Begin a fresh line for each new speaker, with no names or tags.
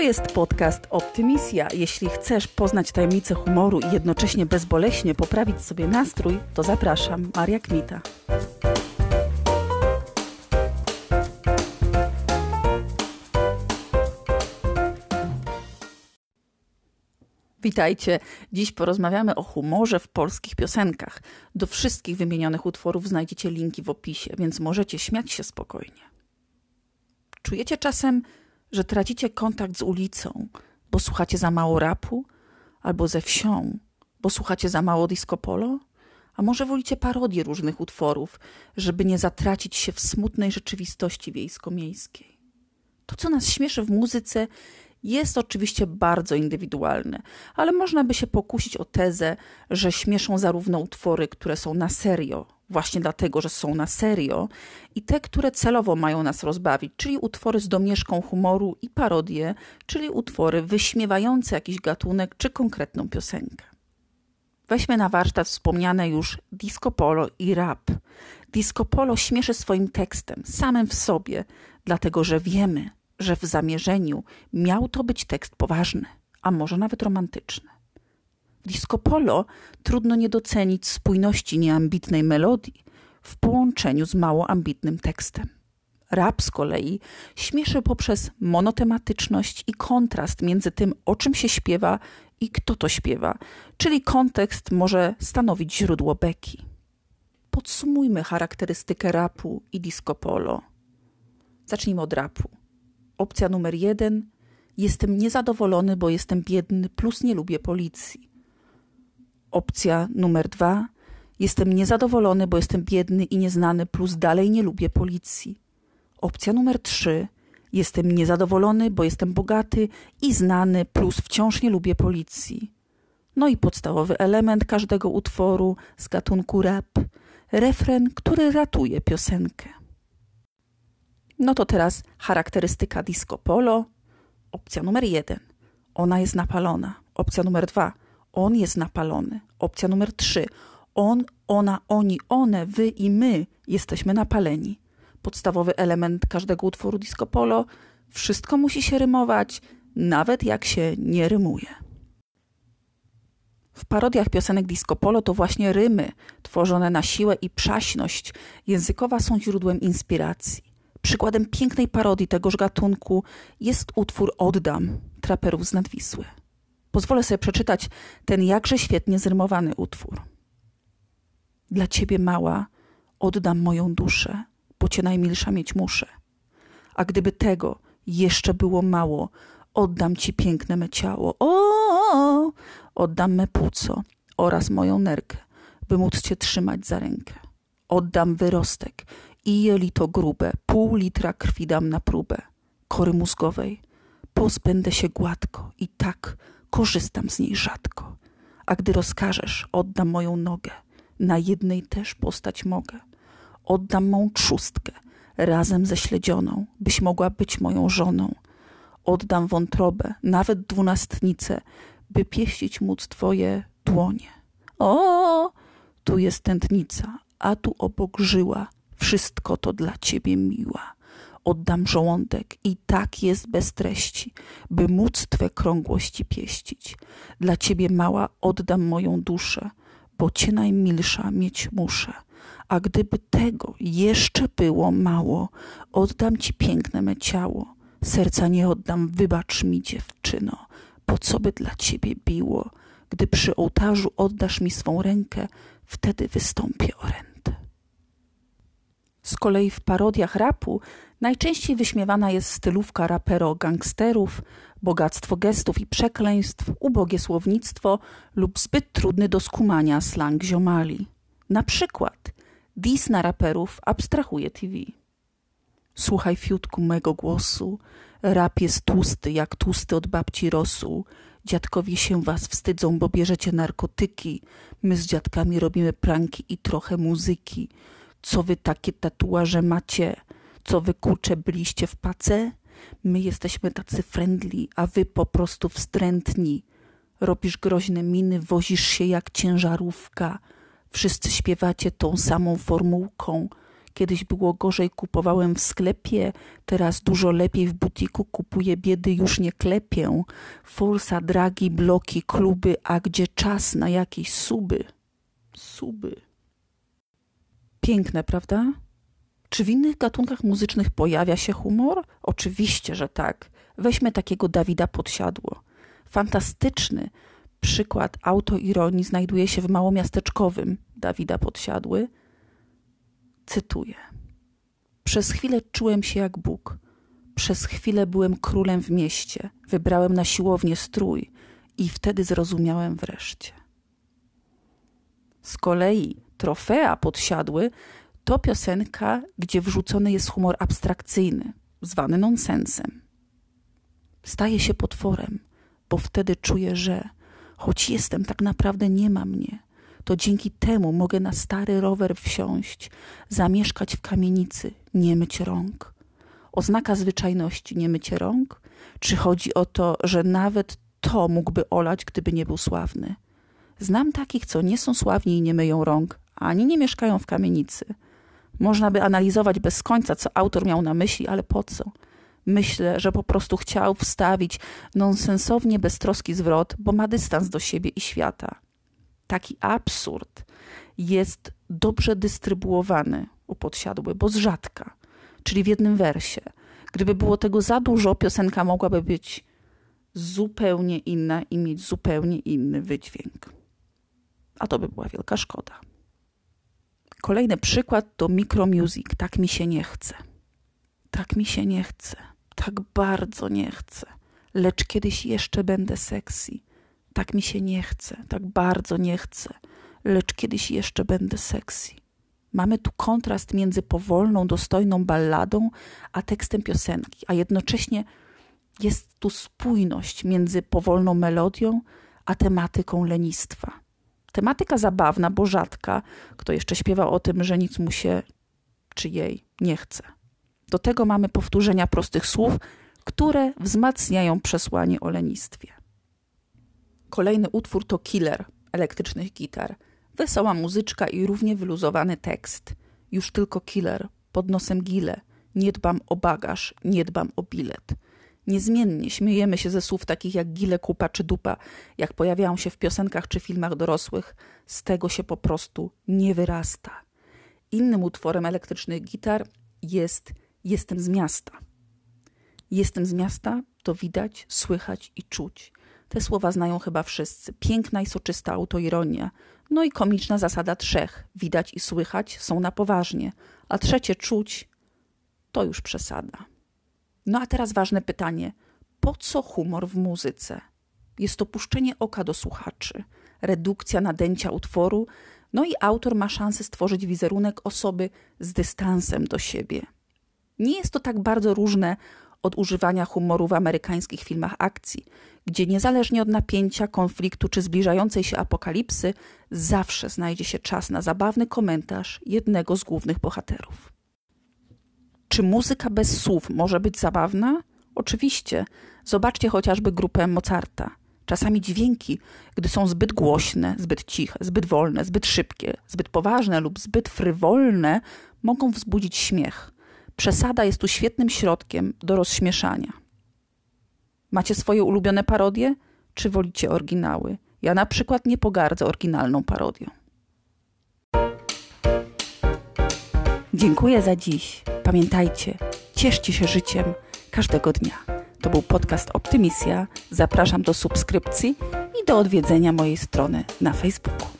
To jest podcast Optymisja. Jeśli chcesz poznać tajemnice humoru i jednocześnie bezboleśnie poprawić sobie nastrój, to zapraszam, Maria Kmita. Witajcie. Dziś porozmawiamy o humorze w polskich piosenkach. Do wszystkich wymienionych utworów znajdziecie linki w opisie, więc możecie śmiać się spokojnie. Czujecie czasem, że tracicie kontakt z ulicą, bo słuchacie za mało rapu, albo ze wsią, bo słuchacie za mało disco polo? A może wolicie parodie różnych utworów, żeby nie zatracić się w smutnej rzeczywistości wiejsko-miejskiej? To, co nas śmieszy w muzyce, jest oczywiście bardzo indywidualne, ale można by się pokusić o tezę, że śmieszą zarówno utwory, które są na serio, właśnie dlatego, że są na serio, i te, które celowo mają nas rozbawić, czyli utwory z domieszką humoru i parodie, czyli utwory wyśmiewające jakiś gatunek czy konkretną piosenkę. Weźmy na warsztat wspomniane już disco polo i rap. Disco polo śmieszy swoim tekstem, samym w sobie, dlatego że wiemy, że w zamierzeniu miał to być tekst poważny, a może nawet romantyczny. W disco polo trudno nie docenić spójności nieambitnej melodii w połączeniu z mało ambitnym tekstem. Rap z kolei śmieszy poprzez monotematyczność i kontrast między tym, o czym się śpiewa i kto to śpiewa, czyli kontekst może stanowić źródło beki. Podsumujmy charakterystykę rapu i disco polo. Zacznijmy od rapu. Opcja numer jeden. Jestem niezadowolony, bo jestem biedny, plus nie lubię policji. Opcja numer dwa. Jestem niezadowolony, bo jestem biedny i nieznany, plus dalej nie lubię policji. Opcja numer trzy. Jestem niezadowolony, bo jestem bogaty i znany, plus wciąż nie lubię policji. No i podstawowy element każdego utworu z gatunku rap refren, który ratuje piosenkę. No to teraz charakterystyka disco polo. Opcja numer jeden. Ona jest napalona. Opcja numer dwa. On jest napalony. Opcja numer trzy. On, ona, oni, one, wy i my jesteśmy napaleni. Podstawowy element każdego utworu disco polo. Wszystko musi się rymować, nawet jak się nie rymuje. W parodiach piosenek disco polo to właśnie rymy, tworzone na siłę i przaśność językowa są źródłem inspiracji. Przykładem pięknej parodii tegoż gatunku jest utwór Oddam traperów z Nadwisły. Pozwolę sobie przeczytać ten jakże świetnie zrymowany utwór. Dla ciebie mała oddam moją duszę, bo cię najmilsza mieć muszę. A gdyby tego jeszcze było mało, oddam ci piękne me ciało. O, oddam me płuco oraz moją nerkę, by móc cię trzymać za rękę. Oddam wyrostek i jelito grube, pół litra krwi dam na próbę, kory mózgowej. Pozbędę się gładko i tak korzystam z niej rzadko. A gdy rozkażesz, oddam moją nogę, na jednej też postać mogę. Oddam mą trzustkę, razem ze śledzioną, byś mogła być moją żoną. Oddam wątrobę, nawet dwunastnicę, by pieścić móc twoje dłonie. O, tu jest tętnica, a tu obok żyła, wszystko to dla ciebie miła. Oddam żołądek i tak jest bez treści, by móc twe krągłości pieścić. Dla ciebie mała oddam moją duszę, bo cię najmilsza mieć muszę. A gdyby tego jeszcze było mało, oddam ci piękne me ciało. Serca nie oddam, wybacz mi dziewczyno, po co by dla ciebie biło. Gdy przy ołtarzu oddasz mi swą rękę, wtedy wystąpię o rękę. Z kolei w parodiach rapu najczęściej wyśmiewana jest stylówka rapero gangsterów, bogactwo gestów i przekleństw, ubogie słownictwo lub zbyt trudny do skumania slang ziomali. Na przykład dis na raperów abstrahuje TV. Słuchaj fiutku mego głosu, rap jest tłusty jak tłusty od babci rosół. Dziadkowie się was wstydzą, bo bierzecie narkotyki. My z dziadkami robimy pranki i trochę muzyki co wy takie tatuaże macie? Co wy byliście w pace? My jesteśmy tacy friendly, a wy po prostu wstrętni. Robisz groźne miny, wozisz się jak ciężarówka. Wszyscy śpiewacie tą samą formułką. Kiedyś było gorzej, kupowałem w sklepie, teraz dużo lepiej w butiku kupuję, biedy już nie klepię. Forsa, dragi, bloki, kluby, a gdzie czas na jakieś suby? Suby. Piękne, prawda? Czy w innych gatunkach muzycznych pojawia się humor? Oczywiście, że tak. Weźmy takiego Dawida Podsiadło. Fantastyczny przykład autoironii znajduje się w małomiasteczkowym Dawida Podsiadły. Cytuję. Przez chwilę czułem się jak Bóg. Przez chwilę byłem królem w mieście. Wybrałem na siłownię strój i wtedy zrozumiałem wreszcie. Z kolei trofea podsiadły to piosenka, gdzie wrzucony jest humor abstrakcyjny, zwany nonsensem. Staje się potworem, bo wtedy czuję, że choć jestem, tak naprawdę nie ma mnie. To dzięki temu mogę na stary rower wsiąść, zamieszkać w kamienicy, nie myć rąk. Oznaka zwyczajności nie mycie rąk? Czy chodzi o to, że nawet to mógłby olać, gdyby nie był sławny? Znam takich, co nie są sławni i nie myją rąk, ani nie mieszkają w kamienicy. Można by analizować bez końca, co autor miał na myśli, ale po co? Myślę, że po prostu chciał wstawić nonsensownie beztroski zwrot, bo ma dystans do siebie i świata. Taki absurd jest dobrze dystrybuowany u podsiadły, bo z rzadka, czyli w jednym wersie. Gdyby było tego za dużo, piosenka mogłaby być zupełnie inna i mieć zupełnie inny wydźwięk. A to by była wielka szkoda. Kolejny przykład to micromusic. Tak mi się nie chce. Tak mi się nie chce. Tak bardzo nie chcę. Lecz kiedyś jeszcze będę sexy. Tak mi się nie chce. Tak bardzo nie chcę. Lecz kiedyś jeszcze będę sexy. Mamy tu kontrast między powolną, dostojną balladą a tekstem piosenki, a jednocześnie jest tu spójność między powolną melodią a tematyką lenistwa. Tematyka zabawna, bo rzadka. Kto jeszcze śpiewa o tym, że nic mu się czy jej nie chce. Do tego mamy powtórzenia prostych słów, które wzmacniają przesłanie o lenistwie. Kolejny utwór to Killer elektrycznych gitar. Wesoła muzyczka i równie wyluzowany tekst. Już tylko killer, pod nosem gile. Nie dbam o bagaż, nie dbam o bilet. Niezmiennie śmiejemy się ze słów takich jak gile, kupa czy dupa, jak pojawiają się w piosenkach czy filmach dorosłych. Z tego się po prostu nie wyrasta. Innym utworem elektrycznych gitar jest Jestem z miasta. Jestem z miasta to widać, słychać i czuć. Te słowa znają chyba wszyscy. Piękna i soczysta autoironia. No i komiczna zasada trzech. Widać i słychać są na poważnie, a trzecie czuć to już przesada. No a teraz ważne pytanie: po co humor w muzyce? Jest to puszczenie oka do słuchaczy, redukcja nadęcia utworu, no i autor ma szansę stworzyć wizerunek osoby z dystansem do siebie. Nie jest to tak bardzo różne od używania humoru w amerykańskich filmach akcji, gdzie niezależnie od napięcia, konfliktu czy zbliżającej się apokalipsy, zawsze znajdzie się czas na zabawny komentarz jednego z głównych bohaterów. Czy muzyka bez słów może być zabawna? Oczywiście. Zobaczcie chociażby grupę Mozarta. Czasami dźwięki, gdy są zbyt głośne, zbyt ciche, zbyt wolne, zbyt szybkie, zbyt poważne lub zbyt frywolne, mogą wzbudzić śmiech. Przesada jest tu świetnym środkiem do rozśmieszania. Macie swoje ulubione parodie, czy wolicie oryginały? Ja na przykład nie pogardzę oryginalną parodią. Dziękuję za dziś. Pamiętajcie, cieszcie się życiem każdego dnia. To był podcast Optymisja. Zapraszam do subskrypcji i do odwiedzenia mojej strony na Facebooku.